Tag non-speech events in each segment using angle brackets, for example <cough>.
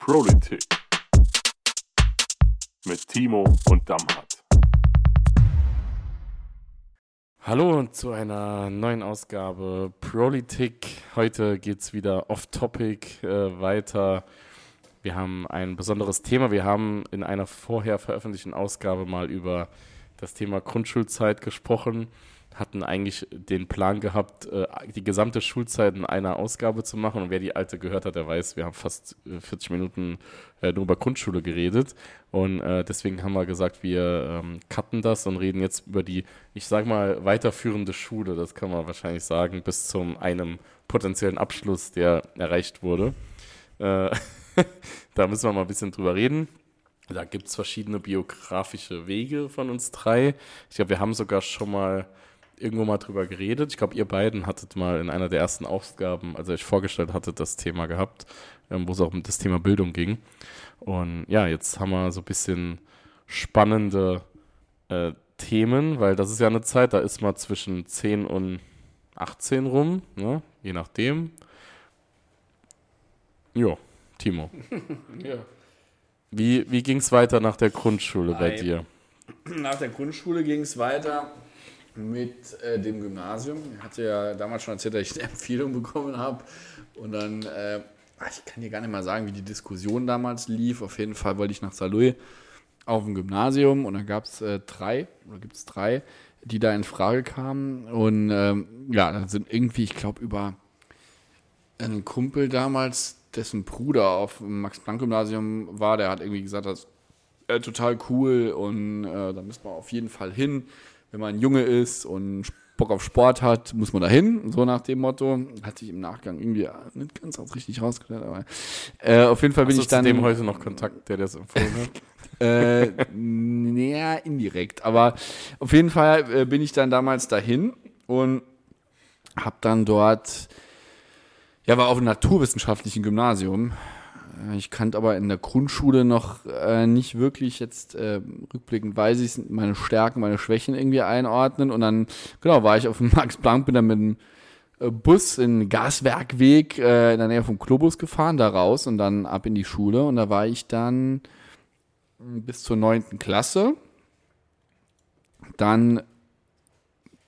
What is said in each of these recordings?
Politik mit Timo und Damhardt. Hallo zu einer neuen Ausgabe Politik. Heute geht es wieder off-topic äh, weiter. Wir haben ein besonderes Thema. Wir haben in einer vorher veröffentlichten Ausgabe mal über das Thema Grundschulzeit gesprochen hatten eigentlich den Plan gehabt, äh, die gesamte Schulzeit in einer Ausgabe zu machen. Und wer die alte gehört hat, der weiß, wir haben fast 40 äh, Minuten äh, nur über Grundschule geredet. Und deswegen haben wir gesagt, wir ähm, cutten das und reden jetzt über die, ich sag mal, weiterführende Schule. Das kann man wahrscheinlich sagen, bis zum einem potenziellen Abschluss, der erreicht wurde. <laughs> da müssen wir mal ein bisschen drüber reden. Da gibt es verschiedene biografische Wege von uns drei. Ich glaube, wir haben sogar schon mal irgendwo mal drüber geredet. Ich glaube, ihr beiden hattet mal in einer der ersten Ausgaben, als ihr euch vorgestellt hattet, das Thema gehabt, ähm, wo es auch um das Thema Bildung ging. Und ja, jetzt haben wir so ein bisschen spannende äh, Themen, weil das ist ja eine Zeit, da ist man zwischen 10 und 18 rum, ne? je nachdem. Jo, Timo. <laughs> ja. Wie, wie ging es weiter nach der Grundschule bei dir? Nach der Grundschule ging es weiter mit äh, dem Gymnasium. Ich hatte ja damals schon erzählt, dass ich eine <laughs> Empfehlung bekommen habe. Und dann, äh, ich kann dir gar nicht mal sagen, wie die Diskussion damals lief. Auf jeden Fall wollte ich nach Saarlouis auf dem Gymnasium und dann gab es äh, drei, oder gibt es drei, die da in Frage kamen. Und ähm, ja, dann sind irgendwie, ich glaube, über einen Kumpel damals, dessen Bruder auf dem Max-Planck-Gymnasium war, der hat irgendwie gesagt, das ist äh, total cool und äh, da müssen wir auf jeden Fall hin wenn man ein Junge ist und Bock auf Sport hat, muss man dahin, so nach dem Motto. Hat sich im Nachgang irgendwie nicht ganz richtig rausgestellt, aber äh, auf jeden Fall bin Hast ich dann. Dem heute noch Kontakt, der das empfohlen hat? <laughs> äh, näher indirekt, aber auf jeden Fall äh, bin ich dann damals dahin und habe dann dort, ja, war auf einem naturwissenschaftlichen Gymnasium ich kannte aber in der Grundschule noch äh, nicht wirklich. Jetzt äh, rückblickend weiß ich meine Stärken, meine Schwächen irgendwie einordnen. Und dann genau war ich auf dem <laughs> Max Planck bin dann mit dem äh, Bus in Gaswerkweg äh, in der Nähe vom Globus gefahren da raus und dann ab in die Schule. Und da war ich dann bis zur neunten Klasse. Dann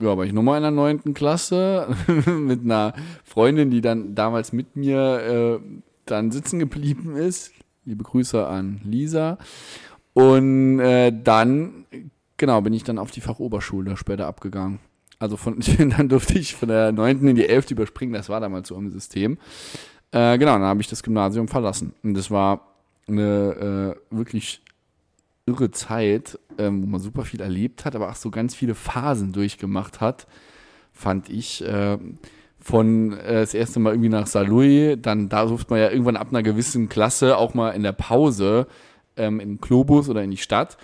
ja, war ich nochmal in der neunten Klasse <laughs> mit einer Freundin, die dann damals mit mir äh, dann sitzen geblieben ist. Liebe Grüße an Lisa. Und äh, dann, genau, bin ich dann auf die Fachoberschule später abgegangen. Also von, <laughs> dann durfte ich von der 9. in die 11. überspringen, das war damals so im System. Äh, genau, dann habe ich das Gymnasium verlassen. Und das war eine äh, wirklich irre Zeit, ähm, wo man super viel erlebt hat, aber auch so ganz viele Phasen durchgemacht hat, fand ich. Äh, von äh, das erste Mal irgendwie nach Saarlouis, dann da durfte man ja irgendwann ab einer gewissen Klasse auch mal in der Pause ähm, in den Globus oder in die Stadt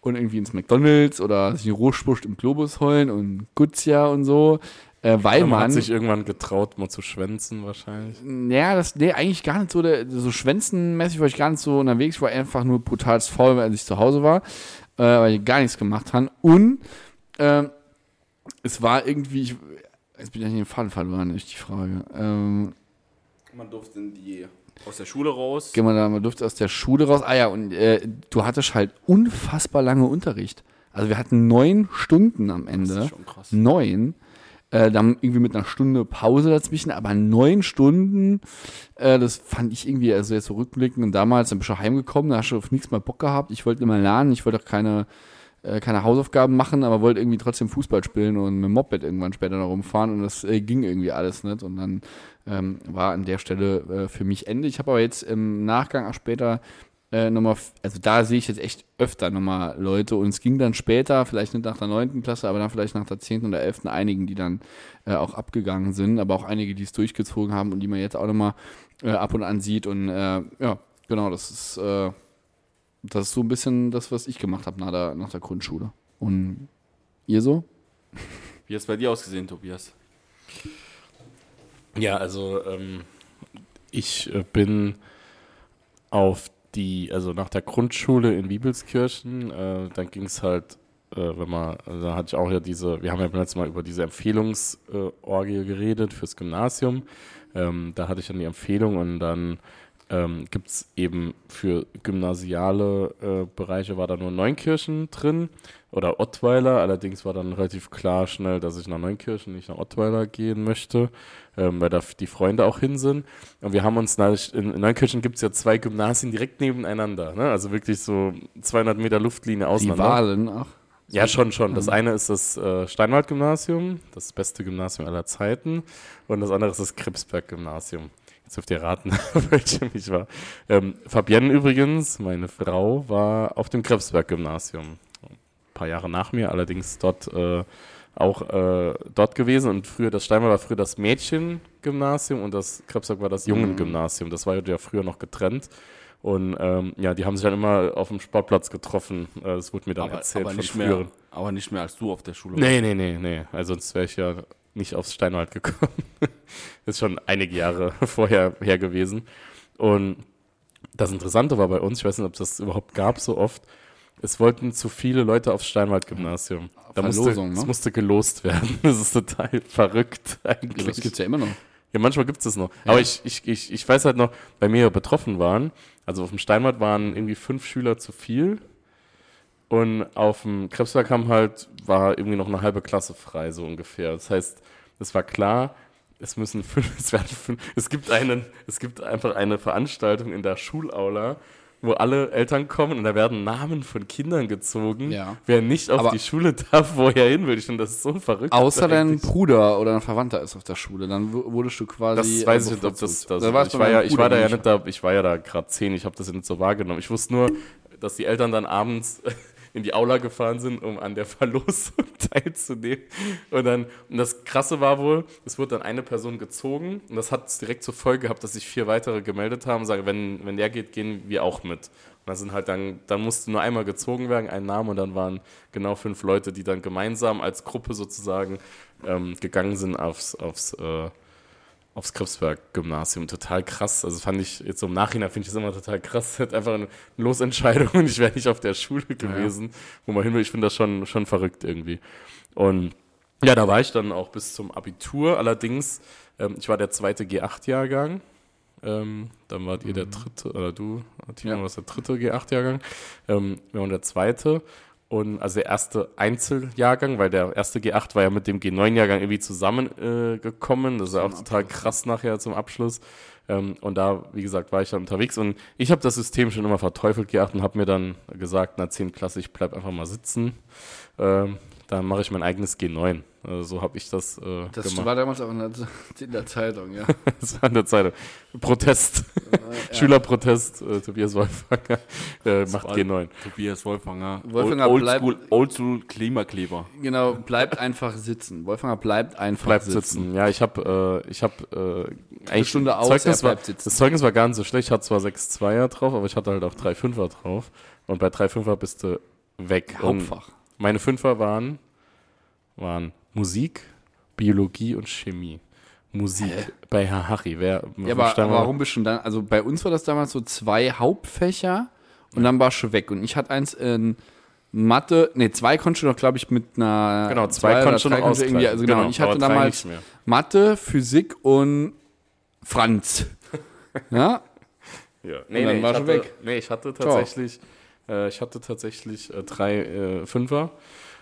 und irgendwie ins McDonalds oder sich eine Rohspuscht im Globus holen und Gutzia und so. Äh, weil man, man hat sich irgendwann getraut, mal zu schwänzen wahrscheinlich. Ja, das, nee, eigentlich gar nicht so, der, so schwänzenmäßig war ich gar nicht so unterwegs, ich war einfach nur brutal faul, als ich zu Hause war, äh, weil ich gar nichts gemacht habe. Und äh, es war irgendwie, ich, Jetzt bin ich in den Faden verloren, ist die Frage. Ähm, man durfte in die aus der Schule raus. Gehen wir da, man durfte aus der Schule raus. Ah ja, und äh, du hattest halt unfassbar lange Unterricht. Also wir hatten neun Stunden am Ende. Das ist schon krass. Neun. Äh, dann irgendwie mit einer Stunde Pause dazwischen, aber neun Stunden, äh, das fand ich irgendwie, also jetzt so rückblickend und damals, dann bist du heimgekommen, da hast du auf nichts mehr Bock gehabt. Ich wollte immer lernen, ich wollte auch keine äh, keine Hausaufgaben machen, aber wollte irgendwie trotzdem Fußball spielen und mit dem Moped irgendwann später noch rumfahren und das äh, ging irgendwie alles nicht. Und dann ähm, war an der Stelle äh, für mich Ende. Ich habe aber jetzt im Nachgang auch später äh, nochmal, also da sehe ich jetzt echt öfter nochmal Leute und es ging dann später, vielleicht nicht nach der neunten Klasse, aber dann vielleicht nach der zehnten oder elften einigen, die dann äh, auch abgegangen sind, aber auch einige, die es durchgezogen haben und die man jetzt auch nochmal äh, ab und an sieht und äh, ja, genau, das ist äh, das ist so ein bisschen das, was ich gemacht habe nach der, nach der Grundschule. Und ihr so? Wie hat es bei dir ausgesehen, Tobias? Ja, also ähm, ich äh, bin auf die, also nach der Grundschule in Wiebelskirchen, äh, dann ging es halt, äh, wenn man, also da hatte ich auch ja diese, wir haben ja beim letzten Mal über diese Empfehlungsorgie geredet fürs Gymnasium. Ähm, da hatte ich dann die Empfehlung und dann ähm, gibt es eben für gymnasiale äh, Bereiche war da nur Neunkirchen drin oder Ottweiler. Allerdings war dann relativ klar schnell, dass ich nach Neunkirchen, nicht nach Ottweiler gehen möchte, ähm, weil da die Freunde auch hin sind. Und wir haben uns, in, in Neunkirchen gibt es ja zwei Gymnasien direkt nebeneinander. Ne? Also wirklich so 200 Meter Luftlinie auseinander. Rivalen, ach. Ja, schon, schon. Das eine ist das äh, Steinwald-Gymnasium, das beste Gymnasium aller Zeiten. Und das andere ist das Kripsberg-Gymnasium. Jetzt dürft ihr raten, <laughs> welchem ich war. Ähm, Fabienne übrigens, meine Frau, war auf dem Krebsberg-Gymnasium. Ein paar Jahre nach mir, allerdings dort äh, auch äh, dort gewesen. Und früher, das Steinwald war früher das Mädchen-Gymnasium und das Krebsberg war das Jungen-Gymnasium. Das war ja früher noch getrennt. Und ähm, ja, die haben sich dann immer auf dem Sportplatz getroffen. Äh, das wurde mir dann aber, erzählt aber von nicht früheren. mehr, Aber nicht mehr als du auf der Schule Nee, nee, nee, nee. Also sonst wäre ich ja nicht aufs Steinwald gekommen. <laughs> ist schon einige Jahre <laughs> vorher her gewesen. Und das Interessante war bei uns, ich weiß nicht, ob es das überhaupt gab so oft, es wollten zu viele Leute aufs Steinwald-Gymnasium. Da musste, Verlosung, ne? es musste gelost werden. <laughs> Das ist total verrückt eigentlich. Das gibt's ja immer noch. Ja, manchmal gibt es das noch. Aber ich, ich, ich, ich weiß halt noch, bei mir betroffen waren, also auf dem Steinwald waren irgendwie fünf Schüler zu viel. Und auf dem Krebsberg haben halt, war irgendwie noch eine halbe Klasse frei, so ungefähr. Das heißt, es war klar, es müssen <laughs> fünf, es werden fünf, es gibt einen, es gibt einfach eine Veranstaltung in der Schulaula, wo alle Eltern kommen und da werden Namen von Kindern gezogen, Ja. wer nicht auf Aber- die Schule darf, wo er hin will. Ich finde das so verrückt. Außer dein. Bruder oder ein Verwandter ist auf der Schule, dann wurdest du quasi. Das weiß ich nicht, ob das, das Da warst ich, war ja, ich war da ja nicht. nicht da, ich war ja da gerade zehn, ich habe das ja nicht so wahrgenommen. Ich wusste nur, dass die Eltern dann abends in die Aula gefahren sind, um an der <laughs> Verlosung <laughs> teilzunehmen. Und dann, und das Krasse war wohl, es wurde dann eine Person gezogen und das hat direkt zur Folge gehabt, dass sich vier weitere gemeldet haben und sagen, wenn, wenn der geht, gehen wir auch mit. Und dann sind halt dann, dann musste nur einmal gezogen werden, ein Name und dann waren genau fünf Leute, die dann gemeinsam als Gruppe sozusagen ähm, gegangen sind aufs, aufs äh, aufs Krebsberg-Gymnasium. Total krass. Also fand ich jetzt so im Nachhinein finde ich das immer total krass. <laughs> Halt einfach eine Losentscheidung und ich wäre nicht auf der Schule gewesen, wo man hin will. Ich finde das schon, schon verrückt irgendwie. Und ja, da war ich dann auch bis zum Abitur. Allerdings, ähm, ich war der zweite G8-Jahrgang. Ähm, dann wart ihr der dritte, oder du, Timo, Ja. warst der dritte G8-Jahrgang. Ähm, wir waren der zweite. Und also der erste Einzeljahrgang, weil der erste G8 war ja mit dem G9-Jahrgang irgendwie zusammengekommen. Äh, das ist ja auch total krass nachher zum Abschluss. Ähm, und da, wie gesagt, war ich dann unterwegs und ich habe das System schon immer verteufelt G8 und habe mir dann gesagt, na 10. Klasse, ich bleib einfach mal sitzen. Ähm, dann mache ich mein eigenes G9. Also so habe ich das, äh, Das gemacht. war damals auch in der, <laughs> in der Zeitung, ja. <laughs> Das war in der Zeitung. Protest. <laughs> Schülerprotest. Äh, Tobias Wolfhanger äh, macht war- G9. Tobias Wolfanger. Wolfanger Old, bleibt- Oldschool, Oldschool Klimakleber. Genau, bleibt einfach sitzen. Wolfganger bleibt einfach Bleibt sitzen. sitzen. Ja, ich habe äh, ich hab, äh, eigentlich Stunde aus, Zeugnis er war, bleibt sitzen. Das Zeugnis war gar nicht so schlecht. Ich hatte zwar 6 2er drauf, aber ich hatte halt auch 3 5er drauf. Und bei 3 5er bist du weg. Und Hauptfach. meine Fünfer waren, waren Musik, Biologie und Chemie. Musik bei Herr Harry. Wer Ja, aber, warum bist du dann? Also bei uns war das damals so zwei Hauptfächer und dann warst du weg. Und ich hatte eins in Mathe, nee, zwei konntest du noch, glaube ich, mit einer. Genau, zwei oder konntest du noch konntest irgendwie, also genau. Genau, ich hatte damals. Mathe, Physik und Franz. <laughs> ja, Ja. Und dann ich warst du hatte, weg. Nee, ich hatte tatsächlich, äh, ich hatte tatsächlich äh, drei äh, Fünfer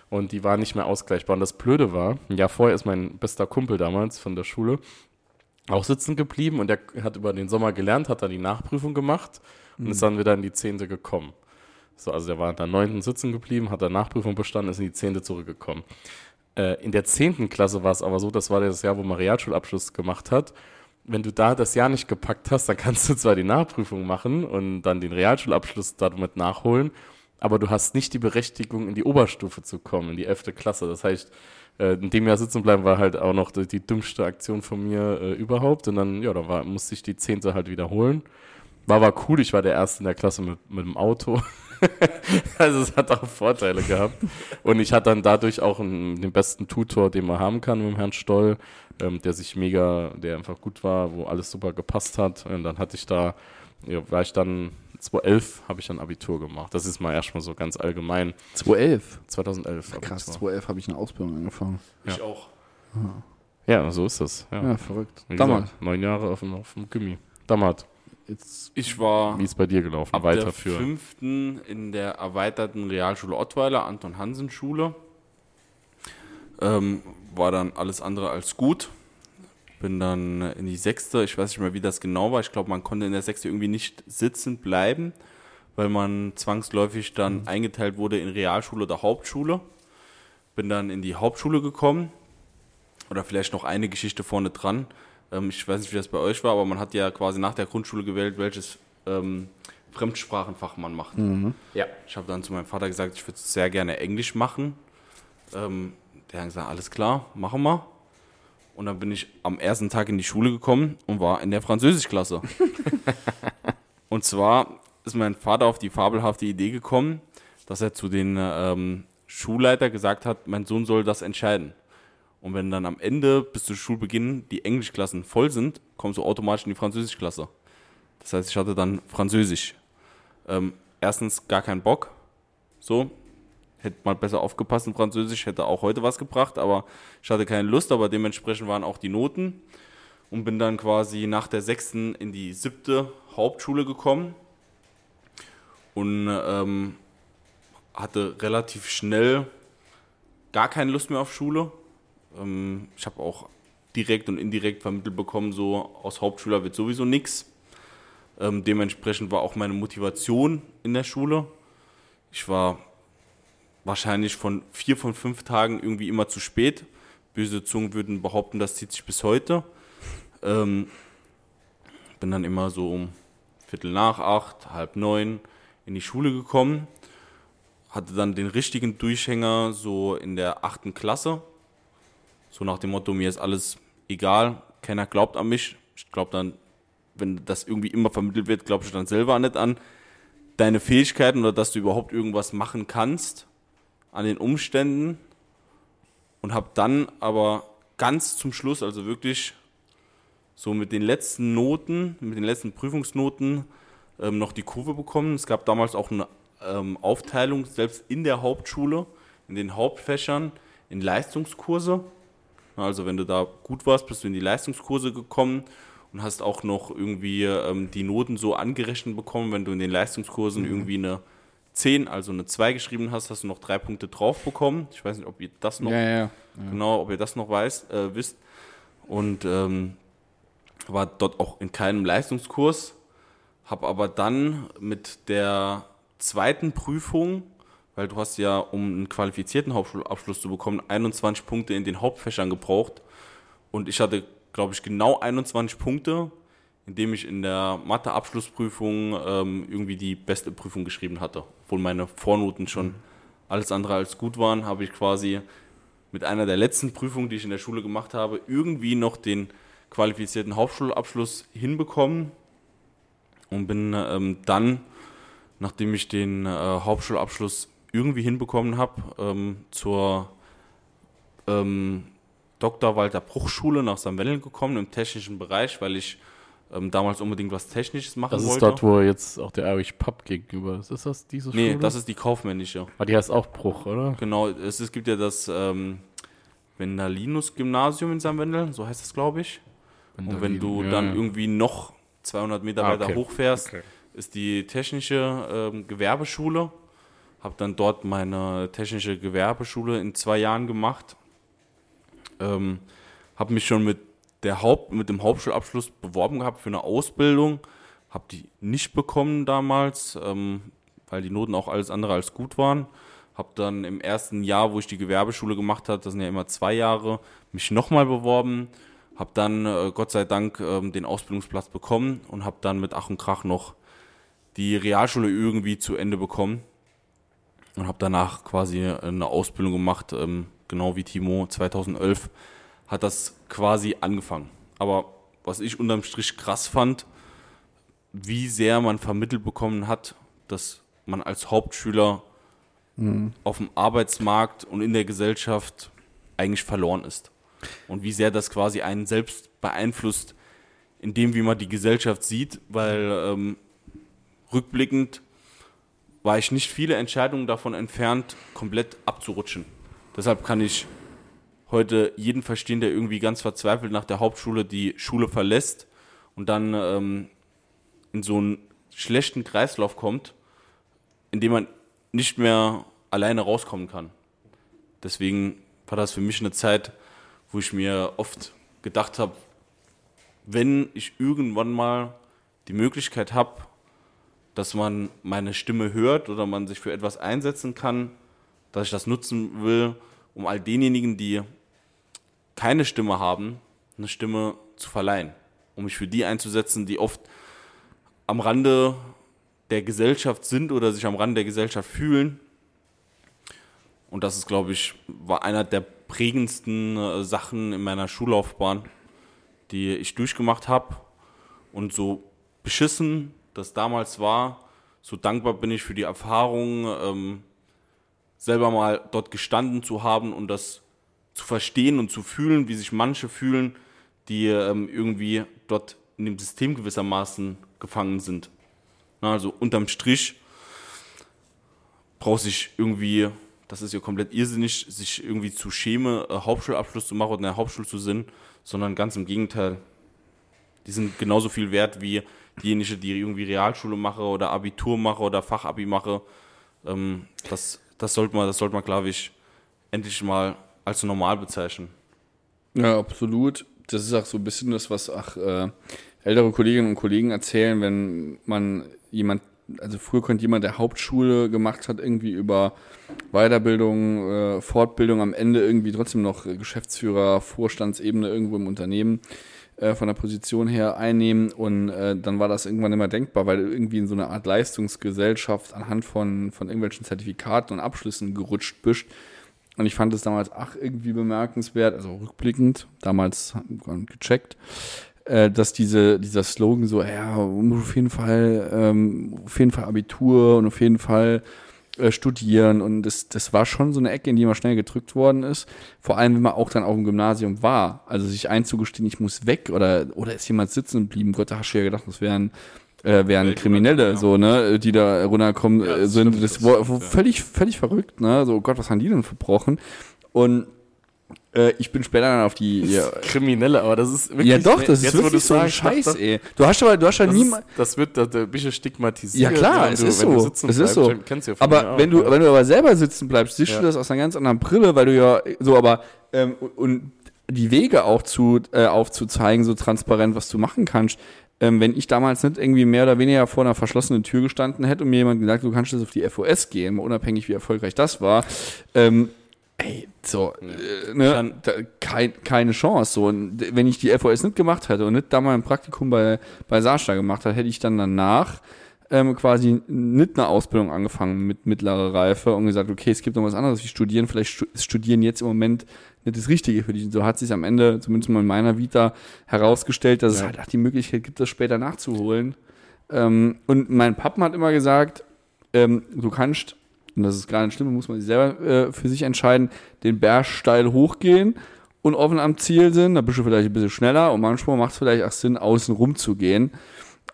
und die waren nicht mehr ausgleichbar. Und das Blöde war, ein Jahr vorher ist mein bester Kumpel damals von der Schule auch sitzen geblieben und der hat über den Sommer gelernt, hat dann die Nachprüfung gemacht und ist dann wieder in die Zehnte gekommen. So, also der war in der neunten sitzen geblieben, hat der Nachprüfung bestanden, ist in die Zehnte zurückgekommen. Äh, in der zehnten Klasse war es aber so, das war das Jahr, wo man Realschulabschluss gemacht hat. Wenn du da das Jahr nicht gepackt hast, dann kannst du zwar die Nachprüfung machen und dann den Realschulabschluss damit nachholen, aber du hast nicht die Berechtigung, in die Oberstufe zu kommen, in die elfte Klasse. Das heißt, äh, in dem Jahr sitzen bleiben war halt auch noch die, dümmste Aktion von mir äh, überhaupt. Und dann, ja, da war, musste ich die zehnte halt wiederholen. War aber cool, ich war der Erste in der Klasse mit, mit dem Auto. <laughs> also es hat auch Vorteile gehabt. Und ich hatte dann dadurch auch einen, den besten Tutor, den man haben kann mit dem Herrn Stoll, ähm, der sich mega, der einfach gut war, wo alles super gepasst hat. Und dann hatte ich da, ja, war ich dann 2011 habe ich dann Abitur gemacht. Das ist mal erstmal so ganz allgemein. 2011. 2011. Krass, Abitur. 2011 habe ich eine Ausbildung angefangen. Ich auch. Ja, so ist das. Ja. Ja, verrückt. Wie Damals. gesagt, neun Jahre auf dem, auf dem Gimmi. Damals. jetzt, Ich war wie ist bei dir gelaufen? ab der Weiterführen. fünften in der erweiterten Realschule Ottweiler, Anton Hansen Schule. Ähm, war dann alles andere als gut. Bin dann in die sechste, ich weiß nicht mehr, wie das genau war. Ich glaube, man konnte in der sechste irgendwie nicht sitzen bleiben, weil man zwangsläufig dann eingeteilt wurde in Realschule oder Hauptschule. Bin dann in die Hauptschule gekommen. Oder vielleicht noch eine Geschichte vorne dran. Ähm, ich weiß nicht, wie das bei euch war, aber man hat ja quasi nach der Grundschule gewählt, welches ähm, Fremdsprachenfach man macht. Ja. Ich habe dann zu meinem Vater gesagt, ich würde sehr gerne Englisch machen. Ähm, der hat gesagt, alles klar, machen wir. Und dann bin ich am ersten Tag in die Schule gekommen und war in der Französischklasse. <laughs> und zwar ist mein Vater auf die fabelhafte Idee gekommen, dass er zu den ähm, Schulleiter gesagt hat, mein Sohn soll das entscheiden. Und wenn dann am Ende bis zu Schulbeginn die Englischklassen voll sind, kommst du automatisch in die Französischklasse. Das heißt, ich hatte dann Französisch. Ähm, erstens gar keinen Bock. So, hätte mal besser aufgepasst in Französisch, hätte auch heute was gebracht, aber ich hatte keine Lust, aber dementsprechend waren auch die Noten und bin dann quasi nach der sechsten in die siebte Hauptschule gekommen und ähm, hatte relativ schnell gar keine Lust mehr auf Schule. Ähm, ich habe auch direkt und indirekt vermittelt bekommen, so aus Hauptschüler wird sowieso nichts. Ähm, dementsprechend war auch meine Motivation in der Schule. Ich war wahrscheinlich von vier von fünf Tagen irgendwie immer zu spät. Böse Zungen würden behaupten, das zieht sich bis heute. Ähm, bin dann immer so um Viertel nach acht, halb neun in die Schule gekommen. Hatte dann den richtigen Durchhänger so in der achten Klasse. So nach dem Motto, mir ist alles egal, keiner glaubt an mich. Ich glaube dann, wenn das irgendwie immer vermittelt wird, glaubst du dann selber nicht an deine Fähigkeiten oder dass du überhaupt irgendwas machen kannst an den Umständen und habe dann aber ganz zum Schluss, also wirklich so mit den letzten Noten, mit den letzten Prüfungsnoten ähm, noch die Kurve bekommen. Es gab damals auch eine ähm, Aufteilung, selbst in der Hauptschule, in den Hauptfächern, in Leistungskurse. Also wenn du da gut warst, bist du in die Leistungskurse gekommen und hast auch noch irgendwie ähm, die Noten so angerechnet bekommen, wenn du in den Leistungskursen irgendwie eine 10, also eine 2 geschrieben hast, hast du noch drei Punkte drauf bekommen. Ich weiß nicht, ob ihr das noch Ja, ja. genau, ob ihr das noch weiß, äh, wisst. Und ähm, war dort auch in keinem Leistungskurs, habe aber dann mit der zweiten Prüfung, weil du hast ja, um einen qualifizierten Hauptschulabschluss zu bekommen, 21 Punkte in den Hauptfächern gebraucht. Und ich hatte, glaube ich, genau 21 Punkte, indem ich in der Mathe-Abschlussprüfung ähm, irgendwie die beste Prüfung geschrieben hatte. Obwohl meine Vornoten schon alles andere als gut waren, habe ich quasi mit einer der letzten Prüfungen, die ich in der Schule gemacht habe, irgendwie noch den qualifizierten Hauptschulabschluss hinbekommen und bin ähm, dann, nachdem ich den äh, Hauptschulabschluss irgendwie hinbekommen habe, ähm, zur ähm, Dr. Walter Bruchschule nach St. Wendel gekommen im technischen Bereich, weil ich ähm, damals unbedingt was Technisches machen Das ist wollte. dort, wo jetzt auch der Irish Pub gegenüber ist. Ist das diese nee, Schule? das ist die kaufmännische. Ah, die heißt auch Bruch, oder? Genau, es, es gibt ja das ähm, Wendalinus-Gymnasium in St. Wendel, so heißt es, glaube ich. Und wenn du ja, dann ja. irgendwie noch 200 Meter Ah, weiter okay. hochfährst, Okay. ist die technische ähm, Gewerbeschule. Habe dann dort meine technische Gewerbeschule in zwei Jahren gemacht. Ähm, habe mich schon mit, der Haupt, mit dem Hauptschulabschluss beworben gehabt für eine Ausbildung. Habe die nicht bekommen damals, ähm, weil die Noten auch alles andere als gut waren. Habe dann im ersten Jahr, wo ich die Gewerbeschule gemacht habe, das sind ja immer zwei Jahre, mich nochmal beworben. Habe dann äh, Gott sei Dank ähm, den Ausbildungsplatz bekommen und habe dann mit Ach und Krach noch die Realschule irgendwie zu Ende bekommen und habe danach quasi eine Ausbildung gemacht, ähm, genau wie Timo 2011 hat das quasi angefangen. Aber was ich unterm Strich krass fand, wie sehr man vermittelt bekommen hat, dass man als Hauptschüler auf dem Arbeitsmarkt und in der Gesellschaft eigentlich verloren ist. Und wie sehr das quasi einen selbst beeinflusst, in dem, wie man die Gesellschaft sieht, weil ähm, rückblickend war ich nicht viele Entscheidungen davon entfernt, komplett abzurutschen. Deshalb kann ich heute jeden verstehen, der irgendwie ganz verzweifelt nach der Hauptschule die Schule verlässt und dann ähm, in so einen schlechten Kreislauf kommt, in dem man nicht mehr alleine rauskommen kann. Deswegen war das für mich eine Zeit, wo ich mir oft gedacht habe, wenn ich irgendwann mal die Möglichkeit habe, dass man meine Stimme hört oder man sich für etwas einsetzen kann, dass ich das nutzen will, um all denjenigen, die keine Stimme haben, eine Stimme zu verleihen, um mich für die einzusetzen, die oft am Rande der Gesellschaft sind oder sich am Rande der Gesellschaft fühlen. Und das ist, glaube ich, war einer der prägendsten äh, Sachen in meiner Schullaufbahn, die ich durchgemacht habe. Und so beschissen das damals war, so dankbar bin ich für die Erfahrung, ähm, selber mal dort gestanden zu haben und das zu verstehen und zu fühlen, wie sich manche fühlen, die ähm, irgendwie dort in dem System gewissermaßen gefangen sind. Na, also unterm Strich braucht sich irgendwie, das ist ja komplett irrsinnig, sich irgendwie zu schämen, äh, Hauptschulabschluss zu machen oder in der Hauptschule zu sind, sondern ganz im Gegenteil. Die sind genauso viel wert wie diejenige, die irgendwie Realschule mache oder Abitur mache oder Fachabi mache. Ähm, das, das sollte man, das sollte man, glaube ich, endlich mal als normal bezeichnen. Ja, absolut. Das ist auch so ein bisschen das, was ach, äh, ältere Kolleginnen und Kollegen erzählen, wenn man jemand, also früher konnte jemand, der Hauptschule gemacht hat, irgendwie über Weiterbildung, äh, Fortbildung am Ende irgendwie trotzdem noch Geschäftsführer, Vorstandsebene irgendwo im Unternehmen äh, von der Position her einnehmen und äh, dann war das irgendwann immer denkbar, weil irgendwie in so eine Art Leistungsgesellschaft anhand von, von irgendwelchen Zertifikaten und Abschlüssen gerutscht bist. Und ich fand es damals ach irgendwie bemerkenswert, also rückblickend, damals gecheckt, äh, dass diese, dieser Slogan so, ja, auf jeden Fall, ähm, auf jeden Fall Abitur und auf jeden Fall äh, studieren und das, das war schon so eine Ecke, in die man schnell gedrückt worden ist. Vor allem, wenn man auch dann auf dem Gymnasium war. Also sich einzugestehen, ich muss weg oder, oder ist jemand sitzen geblieben. Gott, da hast du ja gedacht, das wären, äh, wären Kriminelle, genau. so, ne, die da runterkommen ja, das sind. Stimmt, das, das war völlig, völlig verrückt, ne? So, Gott, was haben die denn verbrochen? Und äh, ich bin später dann auf die ja, Kriminelle, aber das ist wirklich. Ja, doch, das ist wirklich so ein Scheiß, ey. Du hast aber, du hast ja niemals. Das wird, da, bist du stigmatisiert. Ja, klar, es du, ist so. Es ist so. Ja aber wenn du, wenn du aber selber sitzen bleibst, siehst ja. du das aus einer ganz anderen Brille, weil du ja so, aber, ähm, und die Wege auch zu, äh, aufzuzeigen, so transparent, was du machen kannst. Ähm, wenn ich damals nicht irgendwie mehr oder weniger vor einer verschlossenen Tür gestanden hätte und mir jemand gesagt, du kannst jetzt auf die FOS gehen, unabhängig wie erfolgreich das war, ähm, Ey, so, äh, ne, da, kein, keine Chance. So, und wenn ich die FOS nicht gemacht hätte und nicht da mal ein Praktikum bei, bei Sascha gemacht hätte, hätte ich dann danach ähm, quasi nicht eine Ausbildung angefangen mit mittlerer Reife und gesagt, okay, es gibt noch was anderes wie studieren, vielleicht ist studieren jetzt im Moment nicht das Richtige für dich. Und so hat sich am Ende, zumindest mal in meiner Vita, herausgestellt, dass ja. es halt auch die Möglichkeit gibt, das später nachzuholen. Ähm, und mein Papa hat immer gesagt, ähm, du kannst und das ist gar nicht schlimm, muss man sich selber äh, für sich entscheiden, den Berg steil hochgehen und offen am Ziel sind, da bist du vielleicht ein bisschen schneller und manchmal macht es vielleicht auch Sinn, außen rum zu gehen.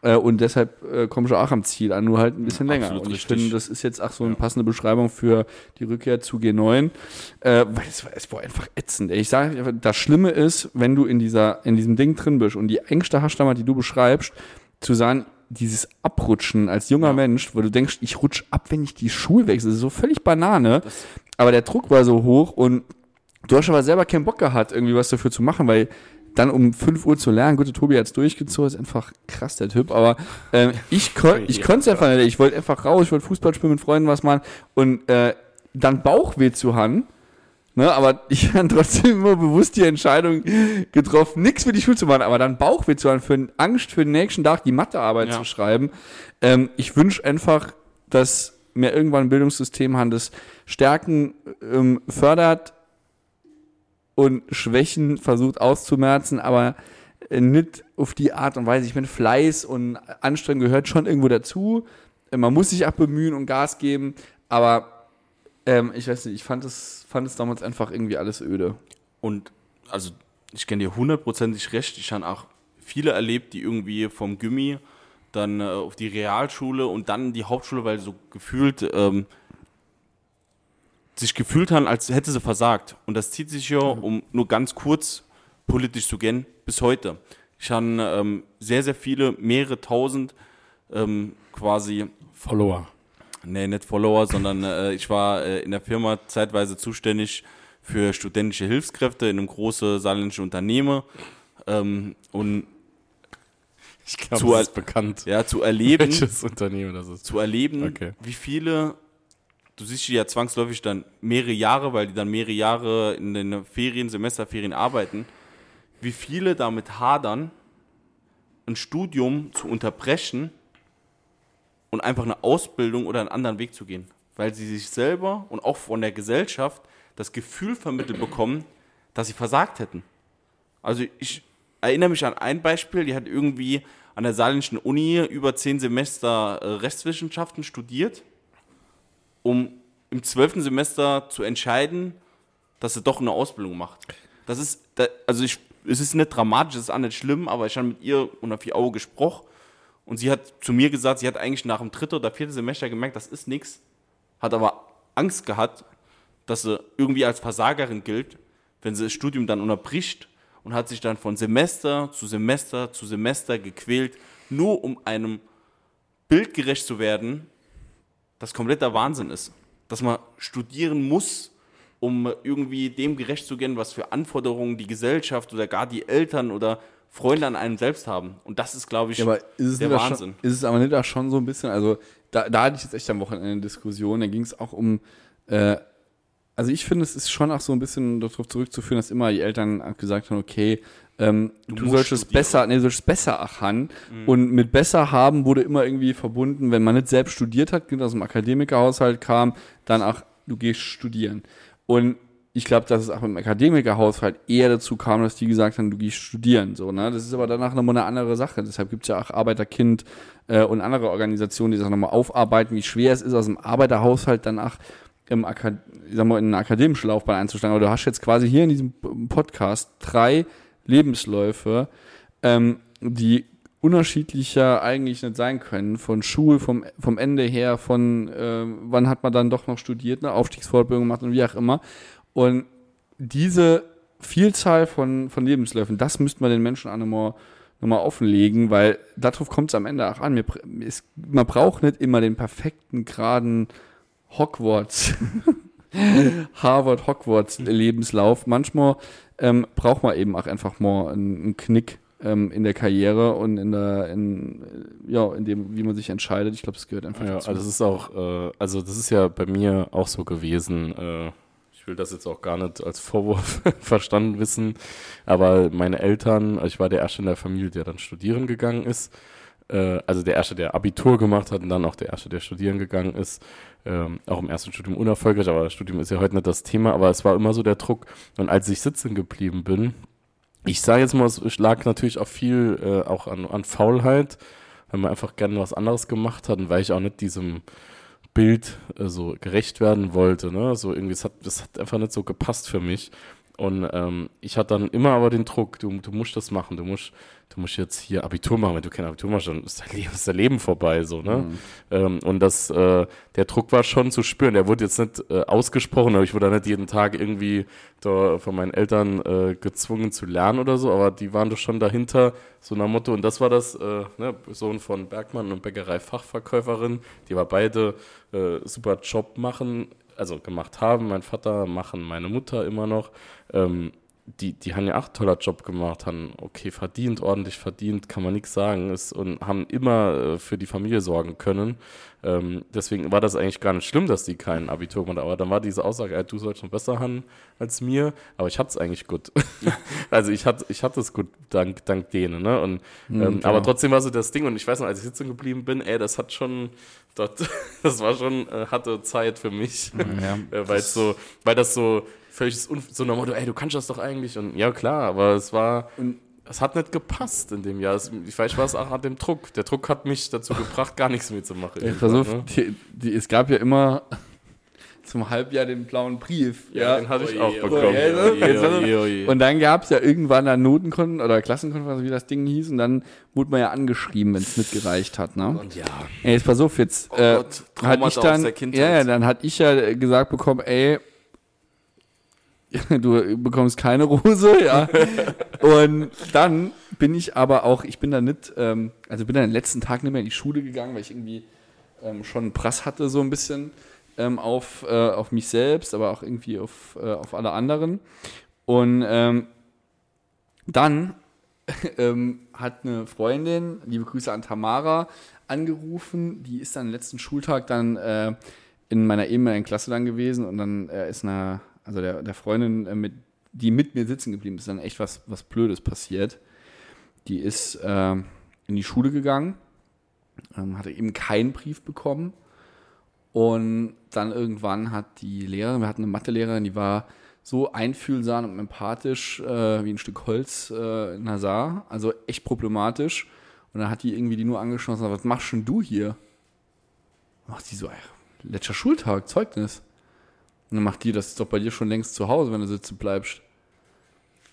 Äh, und deshalb äh, kommst du auch am Ziel an, nur halt ein bisschen länger. Und ich finde, das ist jetzt auch so eine passende Beschreibung für die Rückkehr zu G9, äh, weil es war, es war einfach ätzend. Ich sage, das Schlimme ist, wenn du in dieser, in diesem Ding drin bist und die Ängste hast, die du beschreibst, zu sagen, dieses Abrutschen als junger ja. Mensch, wo du denkst, ich rutsch ab, wenn ich die Schuhe wechsle. Das ist so völlig Banane. Das aber der Druck war so hoch und du hast aber selber keinen Bock gehabt, irgendwie was dafür zu machen, weil dann um 5 Uhr zu lernen, gute Tobi hat's durchgezogen, ist einfach krass, der Typ, aber ähm, ich, kon ich konnte es einfach nicht. Ich wollte einfach raus, ich wollte Fußball spielen mit Freunden, was machen und äh, dann Bauchweh zu haben, Ne, aber ich habe trotzdem immer bewusst die Entscheidung getroffen, nichts für die Schule zu machen, aber dann Bauchweh zu haben, für Angst für den nächsten Tag die Mathearbeit ja. zu schreiben. Ähm, ich wünsche einfach, dass wir irgendwann ein Bildungssystem haben, das Stärken ähm, fördert und Schwächen versucht auszumerzen, aber nicht auf die Art und Weise. Ich meine, Fleiß und Anstrengung gehört schon irgendwo dazu. Man muss sich auch bemühen und Gas geben, aber ähm, ich weiß nicht, ich fand es, fand damals einfach irgendwie alles öde. Und also ich kenne dir hundertprozentig recht. Ich habe auch viele erlebt, die irgendwie vom Gimmi dann äh, auf die Realschule und dann die Hauptschule, weil so gefühlt ähm, sich gefühlt haben, als hätte sie versagt. Und das zieht sich ja, um nur ganz kurz politisch zu gehen, bis heute. Ich habe ähm, sehr, sehr viele, mehrere tausend ähm, quasi Follower. Nee, nicht Follower, sondern äh, ich war äh, in der Firma zeitweise zuständig für studentische Hilfskräfte in einem großen saarländischen Unternehmen. Ähm, und Ich glaube, Zu- das ist bekannt. ja, zu erleben, Welches Unternehmen das ist. zu erleben, Okay. wie viele, du siehst die ja zwangsläufig dann mehrere Jahre, weil die dann mehrere Jahre in den Ferien, Semesterferien arbeiten, wie viele damit hadern, ein Studium zu unterbrechen und einfach eine Ausbildung oder einen anderen Weg zu gehen. Weil sie sich selber und auch von der Gesellschaft das Gefühl vermittelt bekommen, dass sie versagt hätten. Also ich erinnere mich an ein Beispiel, die hat irgendwie an der Saarländischen Uni über zehn Semester äh, Rechtswissenschaften studiert, um im zwölften Semester zu entscheiden, dass sie doch eine Ausbildung macht. Das ist, da, also ich, es ist nicht dramatisch, es ist auch nicht schlimm, aber ich habe mit ihr unter vier Augen gesprochen und sie hat zu mir gesagt, sie hat eigentlich nach dem dritten oder vierten Semester gemerkt, das ist nichts, hat aber Angst gehabt, dass sie irgendwie als Versagerin gilt, wenn sie das Studium dann unterbricht und hat sich dann von Semester zu Semester zu Semester gequält, nur um einem Bild gerecht zu werden, das kompletter Wahnsinn ist. Dass man studieren muss, um irgendwie dem gerecht zu gehen, was für Anforderungen die Gesellschaft oder gar die Eltern oder Freunde an einem selbst haben. Und das ist, glaube ich, Ja, der Wahnsinn. Schon, ist es aber nicht auch schon so ein bisschen, also da, da hatte ich jetzt echt am Wochenende eine Diskussion, da ging es auch um, äh, also ich finde, es ist schon auch so ein bisschen darauf zurückzuführen, dass immer die Eltern gesagt haben, okay, ähm, du, musst sollst es besser, nee, du sollst es besser haben. Und mit besser haben wurde immer irgendwie verbunden, wenn man nicht selbst studiert hat, aus dem Akademikerhaushalt kam, dann auch, du gehst studieren. Und ich glaube, dass es auch im Akademikerhaushalt eher dazu kam, dass die gesagt haben, du gehst studieren. So, ne? Das ist aber danach nochmal eine andere Sache. Deshalb gibt es ja auch Arbeiterkind äh, und andere Organisationen, die das nochmal aufarbeiten, wie schwer es ist, aus dem Arbeiterhaushalt dann auch im Akad sag mal, in eine akademische Laufbahn einzusteigen. Aber du hast jetzt quasi hier in diesem Podcast drei Lebensläufe, ähm, die unterschiedlicher eigentlich nicht sein können. Von Schul, vom, vom Ende her, von äh, wann hat man dann doch noch studiert, eine Aufstiegsfortbildung gemacht und wie auch immer. Und diese Vielzahl von, von Lebensläufen, das müsste man den Menschen auch nochmal nochmal offenlegen, weil darauf kommt es am Ende auch an. Mir, es, man braucht nicht immer den perfekten, geraden Hogwarts, <laughs> Harvard Hogwarts Lebenslauf. Manchmal ähm, braucht man eben auch einfach mal einen, einen Knick ähm, in der Karriere und in der, in, äh, ja, in dem, wie man sich entscheidet. Ich glaube, es gehört einfach Ja, dazu. also das ist auch, äh, also das ist ja bei mir auch so gewesen. Äh, ich will das jetzt auch gar nicht als Vorwurf <laughs> verstanden wissen, aber meine Eltern, also ich war der Erste in der Familie, der dann studieren gegangen ist. Äh, also der Erste, der Abitur gemacht hat und dann auch der Erste, der studieren gegangen ist. Ähm, auch im ersten Studium unerfolgreich, aber das Studium ist ja heute nicht das Thema, aber es war immer so der Druck. Und als ich sitzen geblieben bin, ich sage jetzt mal, es lag natürlich auch viel äh, auch an, an Faulheit, weil man einfach gerne was anderes gemacht hat und weil ich auch nicht diesem Bild äh, so gerecht werden wollte. Ne? So irgendwie, es hat, das hat einfach nicht so gepasst für mich. Und ähm, ich hatte dann immer aber den Druck, du, du musst das machen, du musst, du musst jetzt hier Abitur machen, wenn du kein Abitur machst, dann ist dein Leben, ist dein Leben vorbei, so, ne? Ähm, und das, äh, der Druck war schon zu spüren. Der wurde jetzt nicht äh, ausgesprochen, aber ich wurde da nicht jeden Tag irgendwie da von meinen Eltern äh, gezwungen zu lernen oder so, aber die waren doch schon dahinter, so nach Motto, und das war das, äh, ne, Sohn von Bergmann und Bäckerei-Fachverkäuferin, die war beide äh, super Job machen, also gemacht haben, mein Vater machen, meine Mutter immer noch. Ähm, die, die haben ja auch toller Job gemacht, haben okay verdient, ordentlich verdient, kann man nichts sagen, ist, und haben immer äh, für die Familie sorgen können. Ähm, deswegen war das eigentlich gar nicht schlimm, dass die kein Abitur gemacht haben. Aber dann war diese Aussage, äh, du sollst schon besser haben als mir, aber ich es eigentlich gut. <laughs> <laughs> also ich hatte, ich hatte es gut dank, dank denen. Ne? Und, ähm, klar. aber trotzdem war so das Ding, und ich weiß noch, als ich sitzen geblieben bin, ey, das hat schon, dort, <laughs> das war schon äh, harte Zeit für mich. ja. Äh, weil so, weil das so völlig so Motto, ey, du kannst das doch eigentlich. Und ja, klar, aber es war, es hat nicht gepasst in dem Jahr. Es, vielleicht war es auch an dem Druck. Der Druck hat mich dazu gebracht, gar nichts mehr zu machen. Ich versuch, ne? die, die, es gab ja immer <laughs> zum Halbjahr den blauen Brief. Ja, den hatte ich auch Oje, bekommen. oje, oje, Ja, oje, ja, ja. Und dann gab es ja irgendwann eine Notenkonferenz oder Klassenkonferenz, wie das Ding hieß, und dann wurde man ja angeschrieben, wenn es nicht gereicht hat. Ne? Und ja, Ey, jetzt pass auf, jetzt äh, Gott, hat ich aus dann, der Kindheit. ja, ja, dann hat ich ja gesagt bekommen, ey, du bekommst keine Rose, ja. und dann bin ich aber auch, ich bin da nicht, ähm, also bin dann den letzten Tag nicht mehr in die Schule gegangen, weil ich irgendwie ähm, schon einen Prass hatte, so ein bisschen ähm, auf, äh, auf mich selbst, aber auch irgendwie auf, äh, auf alle anderen. Und ähm, dann <laughs> ähm, hat eine Freundin, liebe Grüße an Tamara, angerufen. Die ist dann letzten Schultag dann äh, in meiner ehemaligen Klasse dann gewesen und dann äh, ist eine, also der, der Freundin, äh, mit, die mit mir sitzen geblieben ist, dann echt was, was Blödes passiert. Die ist äh, in die Schule gegangen, ähm, hatte eben keinen Brief bekommen und dann irgendwann hat die Lehrerin, wir hatten eine Mathelehrerin, die war so einfühlsam und empathisch äh, wie ein Stück Holz äh, in Nazar. Also echt problematisch. Und dann hat die irgendwie die nur angeschlossen, was machst denn du hier? Macht die so, ey, letzter Schultag, Zeugnis. Und dann macht die, das ist doch bei dir schon längst zu Hause, wenn du sitzen bleibst.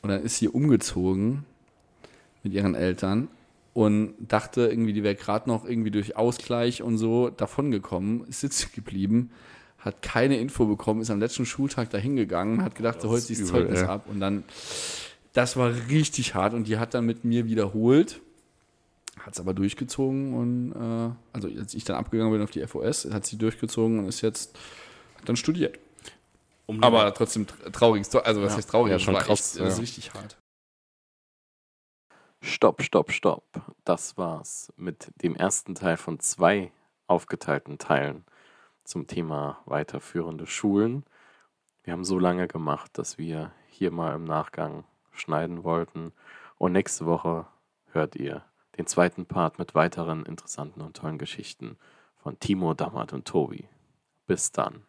Und dann ist sie umgezogen mit ihren Eltern und dachte irgendwie, die wäre gerade noch irgendwie durch Ausgleich und so davongekommen, ist sitzen geblieben, hat keine Info bekommen, ist am letzten Schultag dahin gegangen, hat gedacht, so holt sich das Zeugnis ja. ab und dann, das war richtig hart und die hat dann mit mir wiederholt, hat es aber durchgezogen und äh, also als ich dann abgegangen bin auf die FOS, hat sie durchgezogen und ist jetzt hat dann studiert. Um aber trotzdem traurig, also was ja. heißt traurig, ja, schon krass, echt, ja. das ist richtig hart. Stopp, stopp, stopp. Das war's mit dem ersten Teil von zwei aufgeteilten Teilen zum Thema weiterführende Schulen. Wir haben so lange gemacht, dass wir hier mal im Nachgang schneiden wollten. Und nächste Woche hört ihr den zweiten Part mit weiteren interessanten und tollen Geschichten von Timo, Dammert und Tobi. Bis dann.